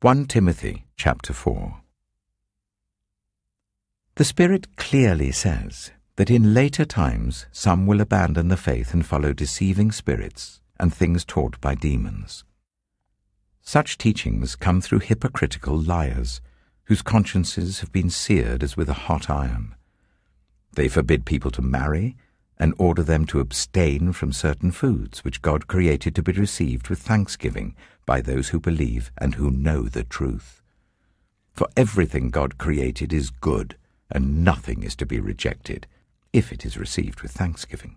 1 Timothy chapter 4 The Spirit clearly says that in later times some will abandon the faith and follow deceiving spirits and things taught by demons. Such teachings come through hypocritical liars, whose consciences have been seared as with a hot iron. They forbid people to marry and order them to abstain from certain foods which God created to be received with thanksgiving by those who believe and who know the truth. For everything God created is good, and nothing is to be rejected if it is received with thanksgiving,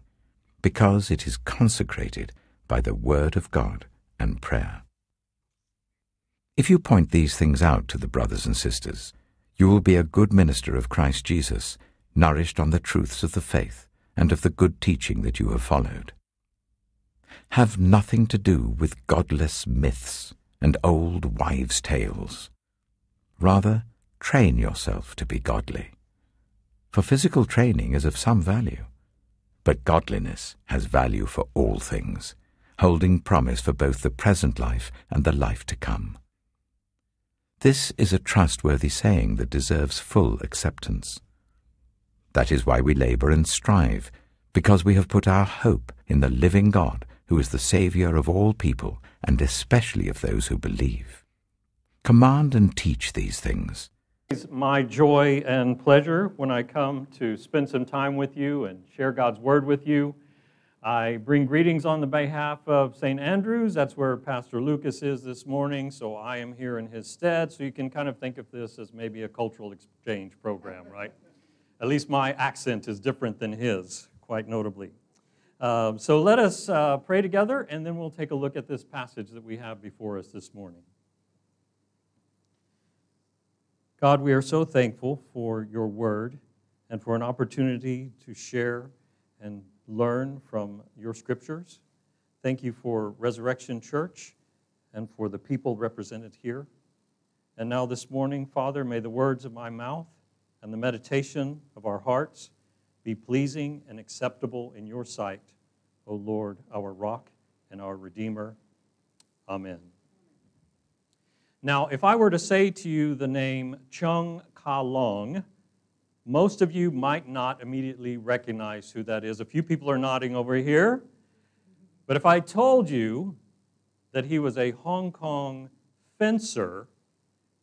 because it is consecrated by the word of God and prayer. If you point these things out to the brothers and sisters, you will be a good minister of Christ Jesus, nourished on the truths of the faith and of the good teaching that you have followed. Have nothing to do with godless myths and old wives' tales. Rather, train yourself to be godly. For physical training is of some value, but godliness has value for all things, holding promise for both the present life and the life to come. This is a trustworthy saying that deserves full acceptance. That is why we labor and strive, because we have put our hope in the living God, who is the Saviour of all people, and especially of those who believe. Command and teach these things. It's my joy and pleasure when I come to spend some time with you and share God's Word with you. I bring greetings on the behalf of St. Andrews. That's where Pastor Lucas is this morning, so I am here in his stead. So you can kind of think of this as maybe a cultural exchange program, right? At least my accent is different than his, quite notably. Um, so let us uh, pray together, and then we'll take a look at this passage that we have before us this morning. God, we are so thankful for your word and for an opportunity to share and learn from your scriptures. Thank you for Resurrection Church and for the people represented here. And now, this morning, Father, may the words of my mouth and the meditation of our hearts be pleasing and acceptable in your sight, O Lord, our rock and our Redeemer. Amen. Now, if I were to say to you the name Chung Ka Long, most of you might not immediately recognize who that is. A few people are nodding over here. But if I told you that he was a Hong Kong fencer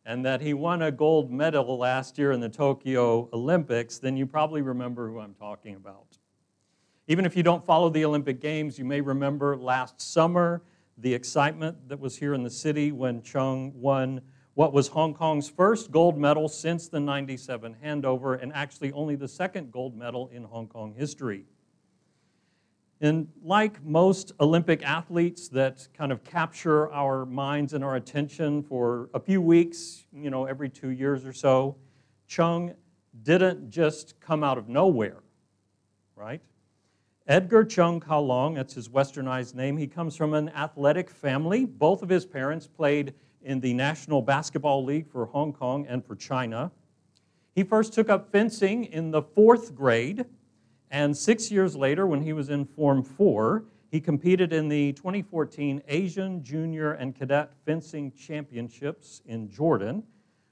and that he won a gold medal last year in the Tokyo Olympics, then you probably remember who I'm talking about. Even if you don't follow the Olympic Games, you may remember last summer the excitement that was here in the city when Chung won what was Hong Kong's first gold medal since the 97 handover, and actually only the second gold medal in Hong Kong history. And like most Olympic athletes that kind of capture our minds and our attention for a few weeks, you know, every two years or so, Chung didn't just come out of nowhere, right? Edgar Chung Ka Long, that's his westernized name, he comes from an athletic family. Both of his parents played in the National Basketball League for Hong Kong and for China. He first took up fencing in the fourth grade, and six years later, when he was in Form 4, he competed in the 2014 Asian Junior and Cadet Fencing Championships in Jordan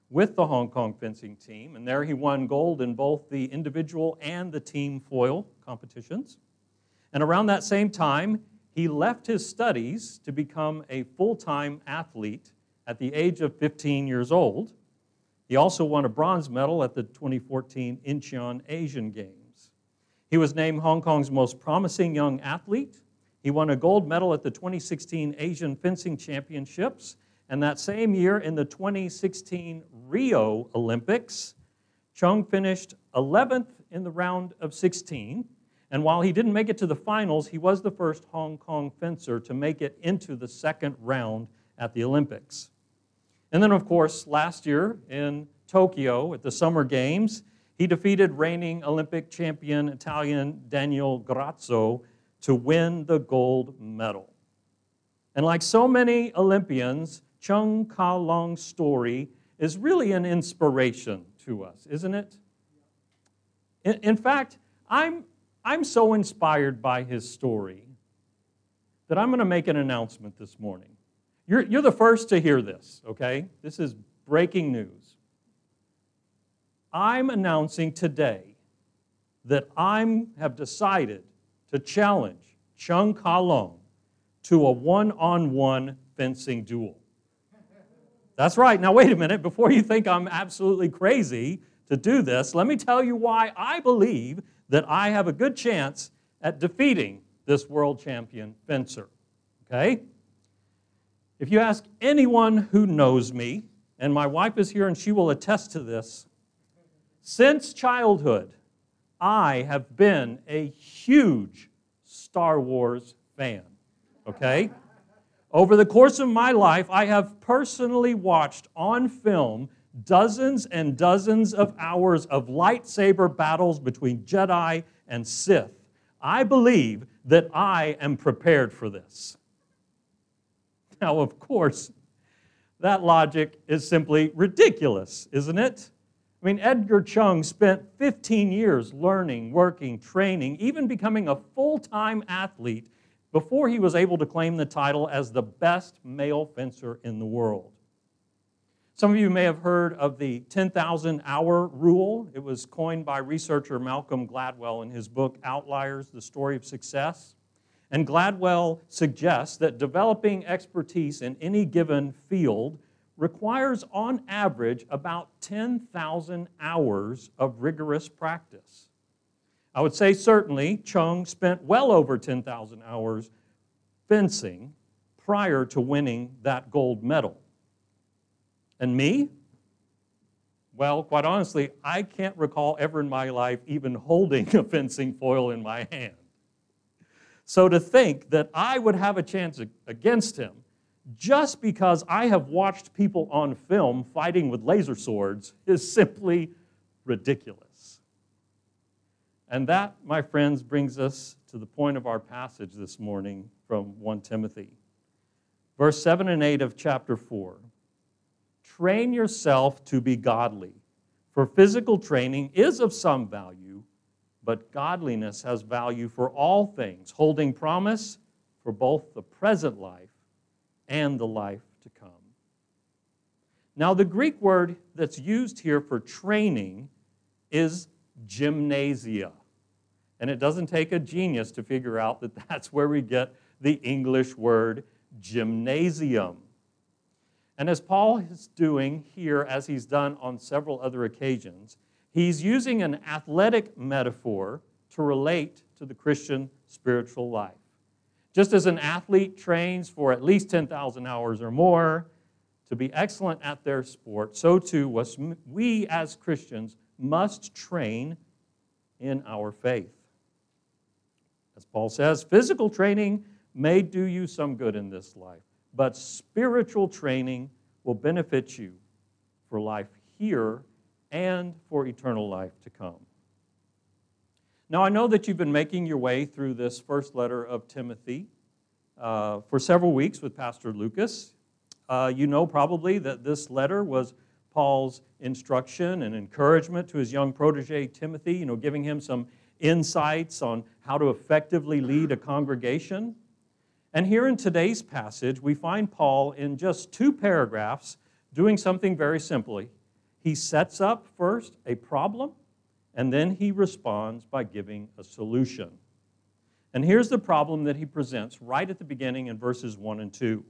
with the Hong Kong fencing team, and there he won gold in both the individual and the team foil competitions. And around that same time, he left his studies to become a full time athlete at the age of 15 years old. He also won a bronze medal at the 2014 Incheon Asian Games. He was named Hong Kong's most promising young athlete. He won a gold medal at the 2016 Asian Fencing Championships. And that same year, in the 2016 Rio Olympics, Chung finished 11th in the round of 16. And while he didn't make it to the finals, he was the first Hong Kong fencer to make it into the second round at the Olympics. And then, of course, last year in Tokyo at the Summer Games, he defeated reigning Olympic champion Italian Daniel Garozzo to win the gold medal. And like so many Olympians, Chung Ka Long's story is really an inspiration to us, isn't it? In, in fact, I'm, I'm so inspired by his story that I'm going to make an announcement this morning. You're, you're the first to hear this, okay? This is breaking news. I'm announcing today that I have decided to challenge Chung Ka Long to a one on one fencing duel. That's right. Now, wait a minute. Before you think I'm absolutely crazy to do this, let me tell you why I believe that I have a good chance at defeating this world champion fencer. Okay? If you ask anyone who knows me, and my wife is here and she will attest to this, since childhood, I have been a huge Star Wars fan. Okay? Over the course of my life, I have personally watched on film dozens and dozens of hours of lightsaber battles between Jedi and Sith. I believe that I am prepared for this. Now, of course, that logic is simply ridiculous, isn't it? I mean, Edgar Chung spent 15 years learning, working, training, even becoming a full time athlete before he was able to claim the title as the best male fencer in the world. Some of you may have heard of the 10,000 hour rule. It was coined by researcher Malcolm Gladwell in his book Outliers The Story of Success. And Gladwell suggests that developing expertise in any given field requires, on average, about 10,000 hours of rigorous practice. I would say certainly Chung spent well over 10,000 hours fencing prior to winning that gold medal. And me? Well, quite honestly, I can't recall ever in my life even holding a fencing foil in my hand. So to think that I would have a chance against him just because I have watched people on film fighting with laser swords is simply ridiculous. And that, my friends, brings us to the point of our passage this morning from 1 Timothy. Verse 7 and 8 of chapter 4. Train yourself to be godly, for physical training is of some value but godliness has value for all things, holding promise for both the present life and the life to come. Now, the Greek word that's used here for training is gymnasia. And it doesn't take a genius to figure out that that's where we get the English word gymnasium. And as Paul is doing here, as he's done on several other occasions, He's using an athletic metaphor to relate to the Christian spiritual life. Just as an athlete trains for at least 10,000 hours or more to be excellent at their sport, so too we as Christians must train in our faith. As Paul says, physical training may do you some good in this life, but spiritual training will benefit you for life here and for eternal life to come. Now, I know that you've been making your way through this first letter of Timothy uh, for several weeks with Pastor Lucas. Uh, you know probably that this letter was Paul's instruction and encouragement to his young protege Timothy, you know, giving him some insights on how to effectively lead a congregation. And here in today's passage, we find Paul in just two paragraphs doing something very simply. He sets up first a problem, and then he responds by giving a solution. And here's the problem that he presents right at the beginning in verses 1 and 2.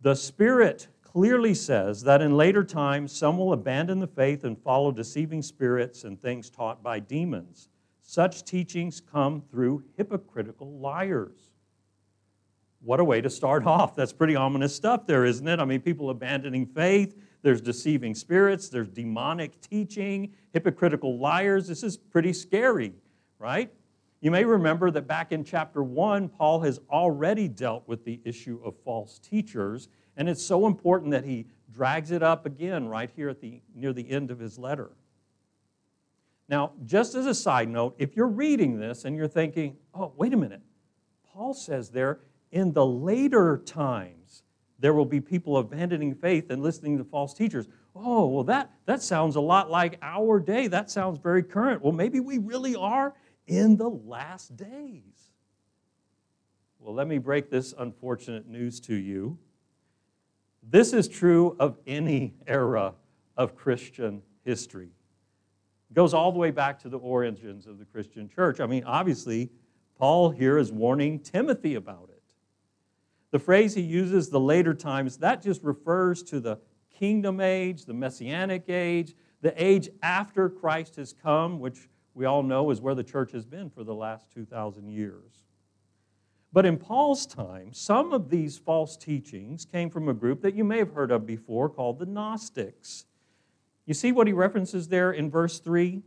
The Spirit clearly says that in later times some will abandon the faith and follow deceiving spirits and things taught by demons. Such teachings come through hypocritical liars. What a way to start off. That's pretty ominous stuff there, isn't it? I mean, people abandoning faith, there's deceiving spirits, there's demonic teaching, hypocritical liars. This is pretty scary, right? You may remember that back in chapter 1, Paul has already dealt with the issue of false teachers, and it's so important that he drags it up again right here at the, near the end of his letter. Now, just as a side note, if you're reading this and you're thinking, oh, wait a minute, Paul says there, in the later times, there will be people abandoning faith and listening to false teachers. Oh, well, that, that sounds a lot like our day. That sounds very current. Well, maybe we really are in the last days. Well, let me break this unfortunate news to you. This is true of any era of Christian history. It goes all the way back to the origins of the Christian church. I mean, obviously, Paul here is warning Timothy about. The phrase he uses, the later times, that just refers to the kingdom age, the messianic age, the age after Christ has come, which we all know is where the church has been for the last 2,000 years. But in Paul's time, some of these false teachings came from a group that you may have heard of before called the Gnostics. You see what he references there in verse 3?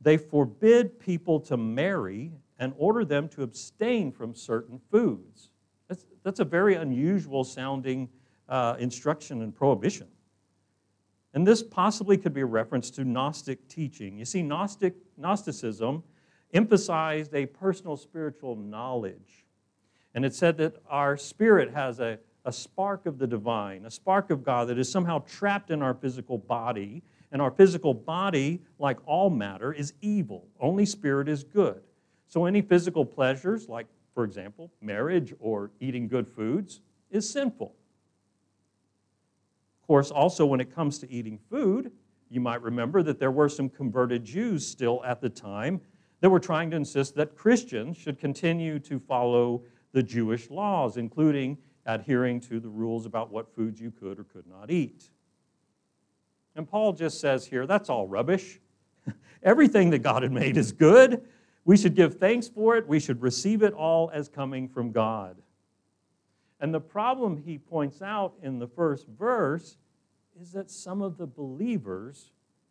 They forbid people to marry and order them to abstain from certain foods. That's, a very unusual sounding uh, instruction and prohibition. And this possibly could be a reference to Gnostic teaching. You see, Gnostic, Gnosticism emphasized a personal spiritual knowledge. And it said that our spirit has a, a spark of the divine, a spark of God that is somehow trapped in our physical body. And our physical body, like all matter, is evil. Only spirit is good. So any physical pleasures, like, for example, marriage or eating good foods, is sinful. Of course, also when it comes to eating food, you might remember that there were some converted Jews still at the time that were trying to insist that Christians should continue to follow the Jewish laws, including adhering to the rules about what foods you could or could not eat. And Paul just says here that's all rubbish. Everything that God had made is good. We should give thanks for it. We should receive it all as coming from God. And the problem he points out in the first verse is that some of the believers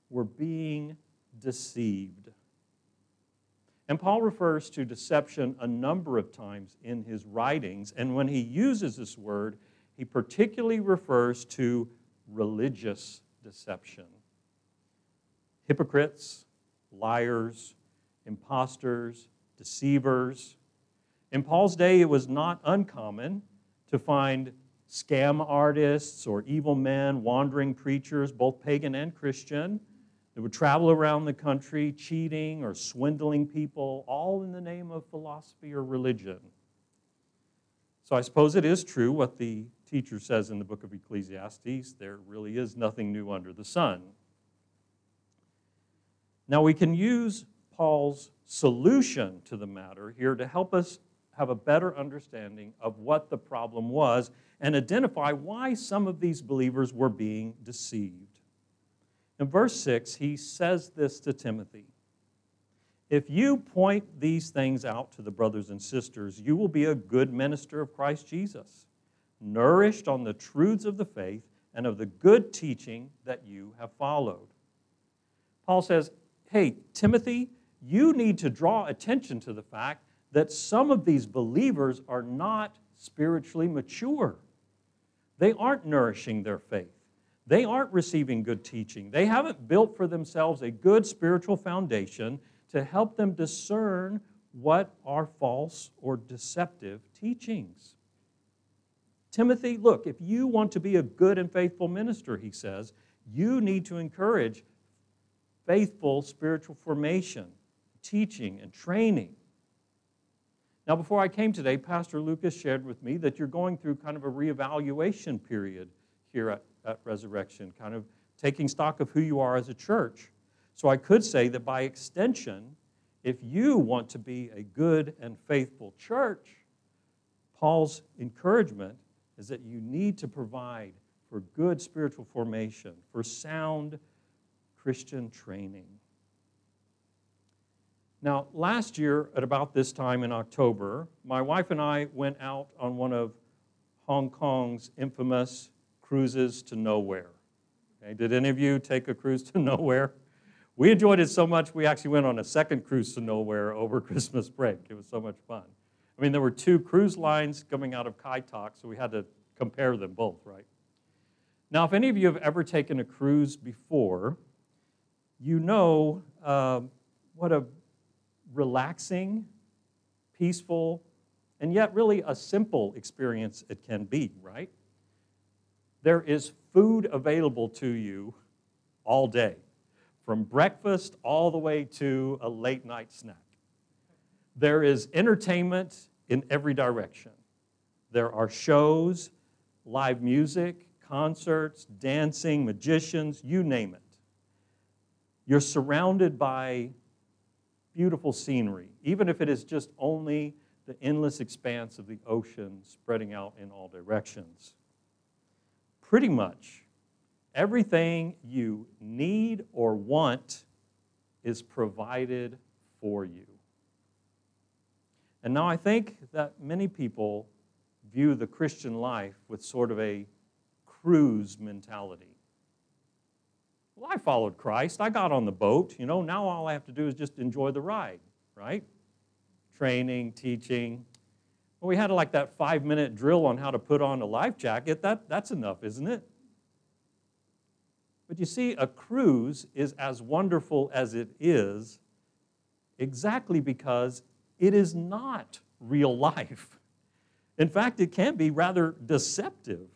were being deceived. And Paul refers to deception a number of times in his writings. And when he uses this word, he particularly refers to religious deception. Hypocrites, liars, impostors, deceivers. In Paul's day, it was not uncommon to find scam artists or evil men, wandering preachers, both pagan and Christian, that would travel around the country cheating or swindling people, all in the name of philosophy or religion. So I suppose it is true what the teacher says in the book of Ecclesiastes there really is nothing new under the sun. Now we can use Paul's solution to the matter here to help us have a better understanding of what the problem was and identify why some of these believers were being deceived. In verse 6, he says this to Timothy If you point these things out to the brothers and sisters, you will be a good minister of Christ Jesus, nourished on the truths of the faith and of the good teaching that you have followed. Paul says, Hey, Timothy, you need to draw attention to the fact that some of these believers are not spiritually mature. They aren't nourishing their faith. They aren't receiving good teaching. They haven't built for themselves a good spiritual foundation to help them discern what are false or deceptive teachings. Timothy, look, if you want to be a good and faithful minister, he says, you need to encourage faithful spiritual formation, teaching, and training. Now, before I came today, Pastor Lucas shared with me that you're going through kind of a reevaluation period here at at resurrection, kind of taking stock of who you are as a church. So I could say that by extension, if you want to be a good and faithful church, Paul's encouragement is that you need to provide for good spiritual formation, for sound Christian training. Now, last year, at about this time in October, my wife and I went out on one of Hong Kong's infamous cruises to nowhere. Okay, did any of you take a cruise to nowhere? We enjoyed it so much, we actually went on a second cruise to nowhere over Christmas break. It was so much fun. I mean, there were two cruise lines coming out of Kai Tak, so we had to compare them both, right? Now, if any of you have ever taken a cruise before, you know uh, what a relaxing, peaceful, and yet really a simple experience it can be, right? there is food available to you all day, from breakfast all the way to a late night snack. There is entertainment in every direction. There are shows, live music, concerts, dancing, magicians, you name it. You're surrounded by beautiful scenery, even if it is just only the endless expanse of the ocean spreading out in all directions. Pretty much everything you need or want is provided for you. And now I think that many people view the Christian life with sort of a cruise mentality. Well, I followed Christ. I got on the boat. You know, now all I have to do is just enjoy the ride, right? Training, teaching. Well, we had like that five minute drill on how to put on a life jacket. That, that's enough, isn't it? But you see, a cruise is as wonderful as it is exactly because it is not real life. In fact, it can be rather deceptive.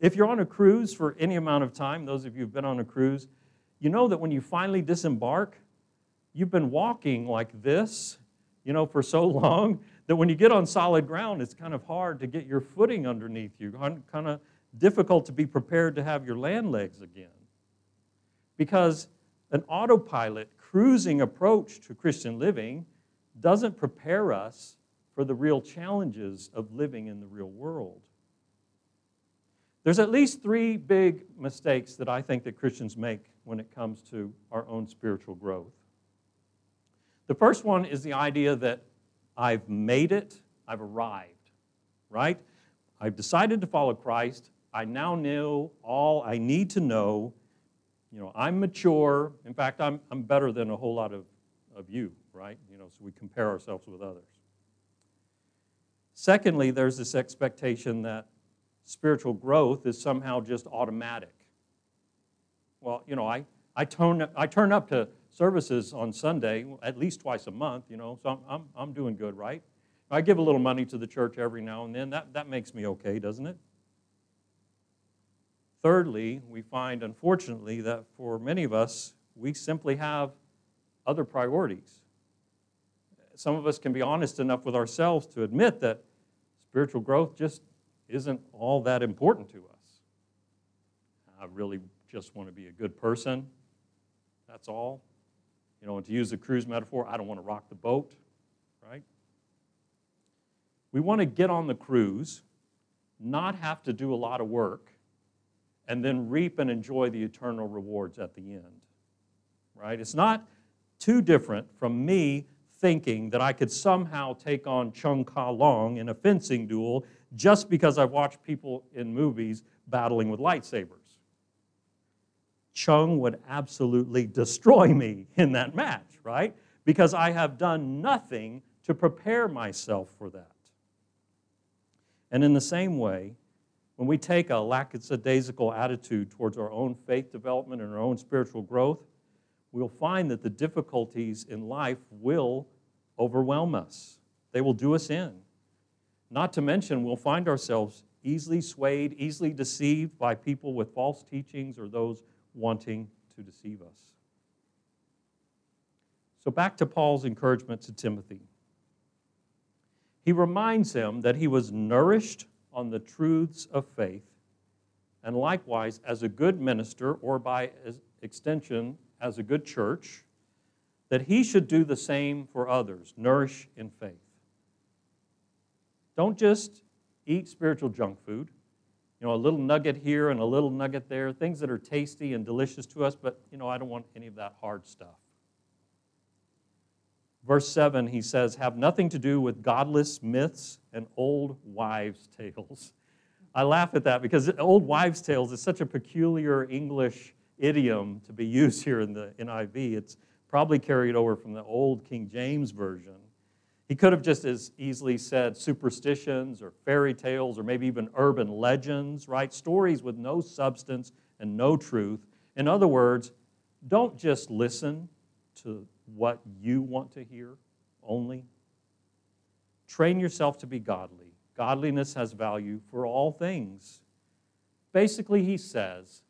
If you're on a cruise for any amount of time, those of you who've been on a cruise, you know that when you finally disembark, you've been walking like this, you know, for so long that when you get on solid ground, it's kind of hard to get your footing underneath you, kind of difficult to be prepared to have your land legs again. Because an autopilot, cruising approach to Christian living doesn't prepare us for the real challenges of living in the real world. There's at least three big mistakes that I think that Christians make when it comes to our own spiritual growth. The first one is the idea that I've made it, I've arrived, right? I've decided to follow Christ. I now know all I need to know. You know, I'm mature. In fact, I'm, I'm better than a whole lot of, of you, right? You know, so we compare ourselves with others. Secondly, there's this expectation that spiritual growth is somehow just automatic. Well, you know, I, I, turn, I turn up to services on Sunday at least twice a month, you know, so I'm, I'm, I'm doing good, right? I give a little money to the church every now and then. That, that makes me okay, doesn't it? Thirdly, we find, unfortunately, that for many of us, we simply have other priorities. Some of us can be honest enough with ourselves to admit that spiritual growth just isn't all that important to us. I really just want to be a good person. That's all. You know, and to use the cruise metaphor, I don't want to rock the boat, right? We want to get on the cruise, not have to do a lot of work, and then reap and enjoy the eternal rewards at the end, right? It's not too different from me thinking that I could somehow take on Chung Ka Long in a fencing duel just because I've watched people in movies battling with lightsabers. Chung would absolutely destroy me in that match, right? Because I have done nothing to prepare myself for that. And in the same way, when we take a lackadaisical attitude towards our own faith development and our own spiritual growth, we'll find that the difficulties in life will overwhelm us. They will do us in. Not to mention, we'll find ourselves easily swayed, easily deceived by people with false teachings or those wanting to deceive us. So, back to Paul's encouragement to Timothy. He reminds him that he was nourished on the truths of faith, and likewise, as a good minister, or by extension, as a good church, that he should do the same for others, nourish in faith. Don't just eat spiritual junk food. You know, a little nugget here and a little nugget there, things that are tasty and delicious to us, but, you know, I don't want any of that hard stuff. Verse 7, he says, have nothing to do with godless myths and old wives' tales. I laugh at that because old wives' tales is such a peculiar English idiom to be used here in the NIV. It's probably carried over from the old King James Version. He could have just as easily said superstitions or fairy tales or maybe even urban legends, right? Stories with no substance and no truth. In other words, don't just listen to what you want to hear only. Train yourself to be godly. Godliness has value for all things. Basically, he says,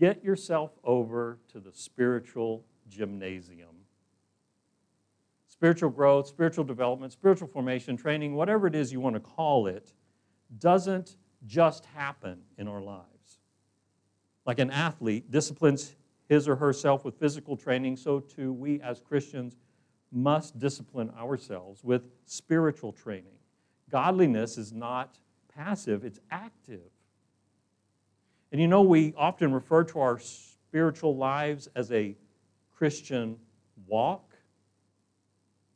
get yourself over to the spiritual gymnasium spiritual growth, spiritual development, spiritual formation, training, whatever it is you want to call it, doesn't just happen in our lives. Like an athlete disciplines his or herself with physical training, so too we as Christians must discipline ourselves with spiritual training. Godliness is not passive, it's active. And you know, we often refer to our spiritual lives as a Christian walk.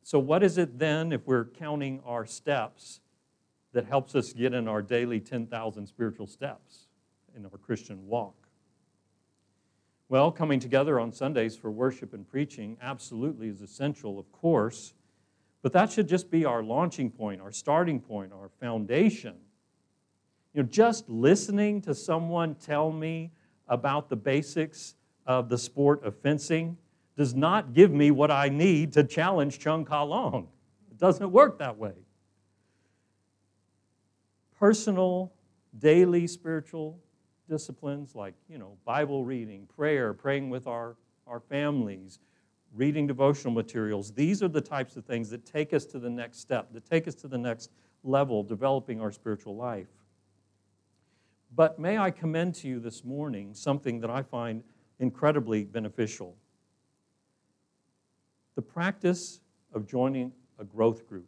So, what is it then, if we're counting our steps, that helps us get in our daily 10,000 spiritual steps in our Christian walk? Well, coming together on Sundays for worship and preaching absolutely is essential, of course, but that should just be our launching point, our starting point, our foundation. You know, just listening to someone tell me about the basics of the sport of fencing does not give me what I need to challenge Chung Ka Long. It doesn't work that way. Personal, daily spiritual disciplines like, you know, Bible reading, prayer, praying with our, our families, reading devotional materials. These are the types of things that take us to the next step, that take us to the next level, developing our spiritual life. But may I commend to you this morning something that I find incredibly beneficial the practice of joining a growth group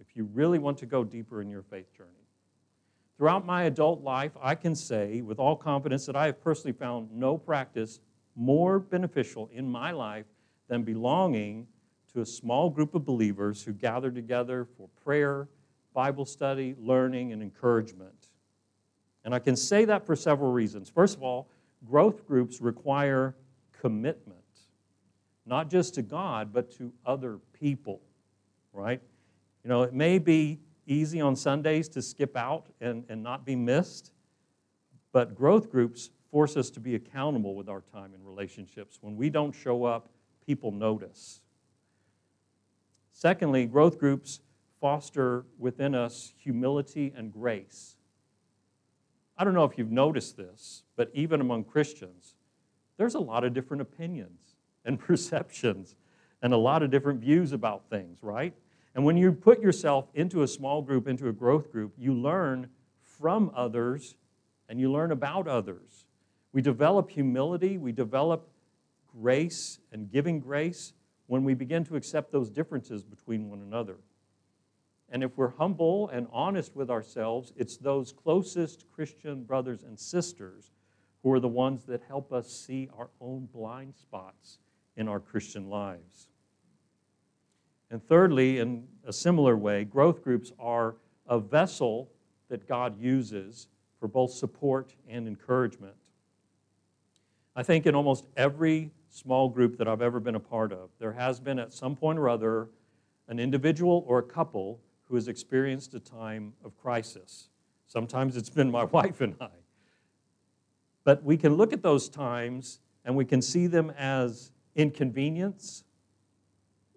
if you really want to go deeper in your faith journey. Throughout my adult life, I can say with all confidence that I have personally found no practice more beneficial in my life than belonging to a small group of believers who gather together for prayer, Bible study, learning, and encouragement. And I can say that for several reasons. First of all, growth groups require commitment, not just to God, but to other people, right? You know, it may be easy on Sundays to skip out and, and not be missed. But growth groups force us to be accountable with our time in relationships. When we don't show up, people notice. Secondly, growth groups foster within us humility and grace. I don't know if you've noticed this, but even among Christians, there's a lot of different opinions and perceptions and a lot of different views about things, right? And when you put yourself into a small group, into a growth group, you learn from others and you learn about others. We develop humility, we develop grace and giving grace when we begin to accept those differences between one another. And if we're humble and honest with ourselves, it's those closest Christian brothers and sisters who are the ones that help us see our own blind spots in our Christian lives. And thirdly, in a similar way, growth groups are a vessel that God uses for both support and encouragement. I think in almost every small group that I've ever been a part of, there has been at some point or other an individual or a couple who has experienced a time of crisis. Sometimes it's been my wife and I. But we can look at those times and we can see them as inconvenience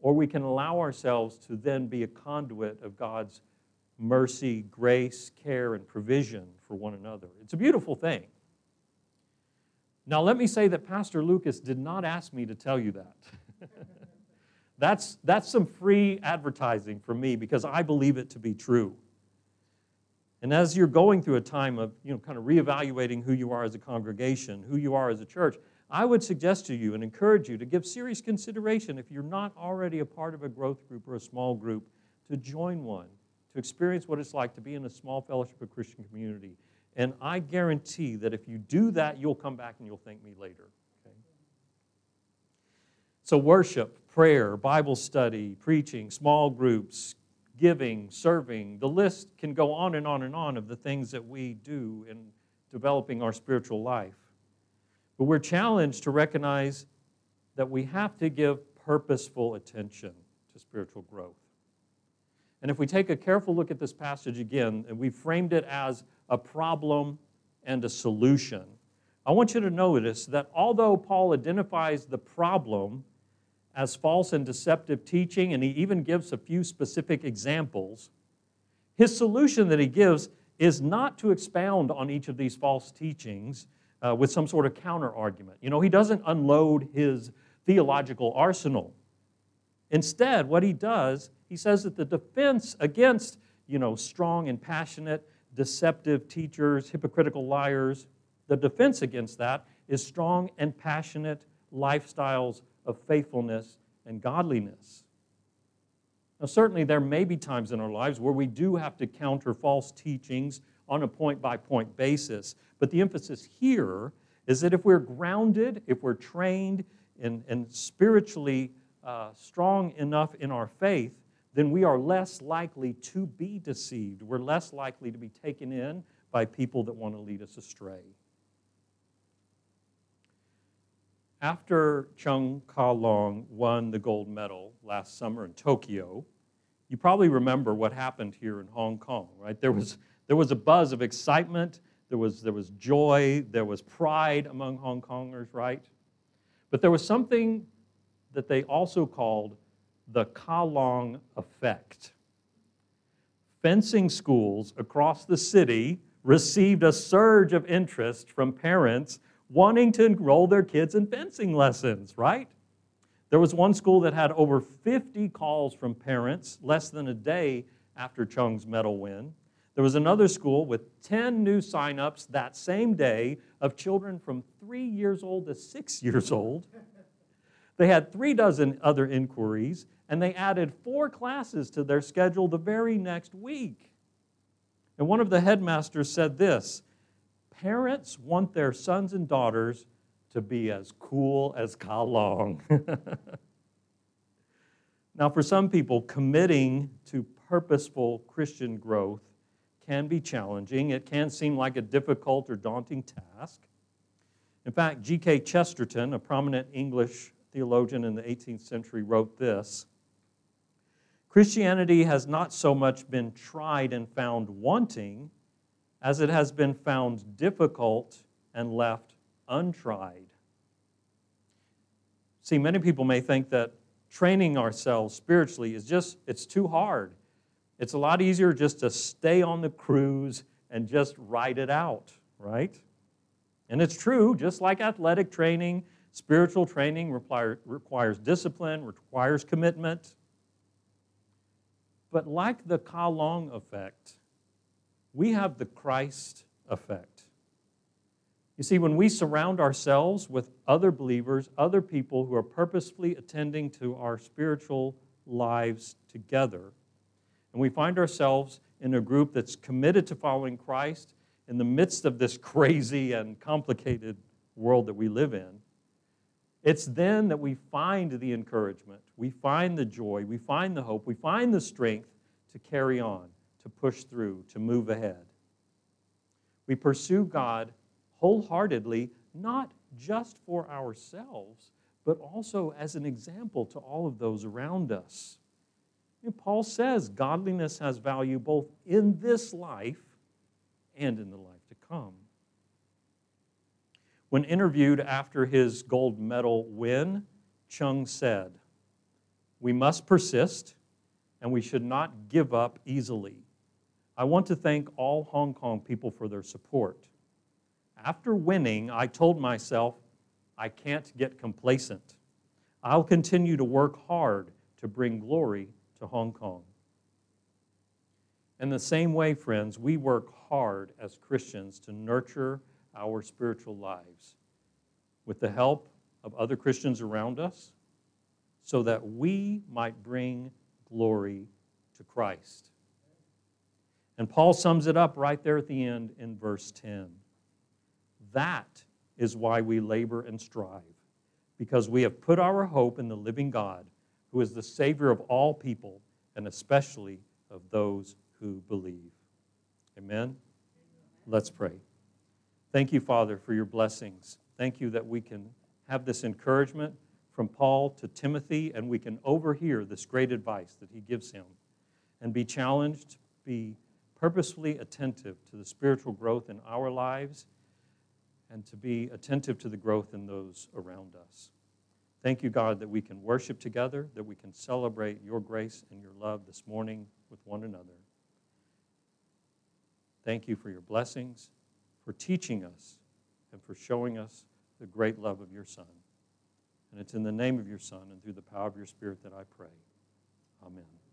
or we can allow ourselves to then be a conduit of God's mercy, grace, care, and provision for one another. It's a beautiful thing. Now, let me say that Pastor Lucas did not ask me to tell you that. that's, that's some free advertising for me because I believe it to be true. And as you're going through a time of, you know, kind of reevaluating who you are as a congregation, who you are as a church, I would suggest to you and encourage you to give serious consideration if you're not already a part of a growth group or a small group to join one, to experience what it's like to be in a small fellowship of Christian community. And I guarantee that if you do that, you'll come back and you'll thank me later. Okay? So, worship, prayer, Bible study, preaching, small groups, giving, serving, the list can go on and on and on of the things that we do in developing our spiritual life. But we're challenged to recognize that we have to give purposeful attention to spiritual growth. And if we take a careful look at this passage again, and we framed it as a problem and a solution, I want you to notice that although Paul identifies the problem as false and deceptive teaching, and he even gives a few specific examples, his solution that he gives is not to expound on each of these false teachings uh, with some sort of counter argument. You know, he doesn't unload his theological arsenal. Instead, what he does, he says that the defense against, you know, strong and passionate, deceptive teachers, hypocritical liars, the defense against that is strong and passionate lifestyles of faithfulness and godliness. Now, certainly, there may be times in our lives where we do have to counter false teachings on a point by point basis. But the emphasis here is that if we're grounded, if we're trained and, and spiritually uh, strong enough in our faith, then we are less likely to be deceived. We're less likely to be taken in by people that want to lead us astray. After Chung Ka Long won the gold medal last summer in Tokyo, you probably remember what happened here in Hong Kong, right? There was, there was a buzz of excitement, there was, there was joy, there was pride among Hong Kongers, right? But there was something that they also called the Ka Long effect. Fencing schools across the city received a surge of interest from parents wanting to enroll their kids in fencing lessons, right? There was one school that had over 50 calls from parents less than a day after Chung's medal win. There was another school with 10 new signups that same day of children from three years old to six years old. They had three dozen other inquiries, and they added four classes to their schedule the very next week. And one of the headmasters said this Parents want their sons and daughters to be as cool as Ka Long. now, for some people, committing to purposeful Christian growth can be challenging. It can seem like a difficult or daunting task. In fact, G.K. Chesterton, a prominent English theologian in the 18th century, wrote this Christianity has not so much been tried and found wanting as it has been found difficult and left untried. See, many people may think that training ourselves spiritually is just, it's too hard. It's a lot easier just to stay on the cruise and just ride it out, right? And it's true, just like athletic training, spiritual training require, requires discipline, requires commitment. But like the Ka Long effect, we have the Christ effect. You see, when we surround ourselves with other believers, other people who are purposefully attending to our spiritual lives together, and we find ourselves in a group that's committed to following Christ in the midst of this crazy and complicated world that we live in, it's then that we find the encouragement, we find the joy, we find the hope, we find the strength to carry on to push through, to move ahead. We pursue God wholeheartedly, not just for ourselves, but also as an example to all of those around us. And Paul says godliness has value both in this life and in the life to come. When interviewed after his gold medal win, Chung said, We must persist and we should not give up easily. I want to thank all Hong Kong people for their support. After winning, I told myself, I can't get complacent. I'll continue to work hard to bring glory to Hong Kong. In the same way, friends, we work hard as Christians to nurture our spiritual lives with the help of other Christians around us so that we might bring glory to Christ. And Paul sums it up right there at the end in verse 10. That is why we labor and strive, because we have put our hope in the living God, who is the Savior of all people, and especially of those who believe. Amen? Let's pray. Thank you, Father, for your blessings. Thank you that we can have this encouragement from Paul to Timothy, and we can overhear this great advice that he gives him and be challenged, be purposefully attentive to the spiritual growth in our lives and to be attentive to the growth in those around us. Thank you, God, that we can worship together, that we can celebrate your grace and your love this morning with one another. Thank you for your blessings, for teaching us, and for showing us the great love of your Son. And it's in the name of your Son and through the power of your Spirit that I pray. Amen.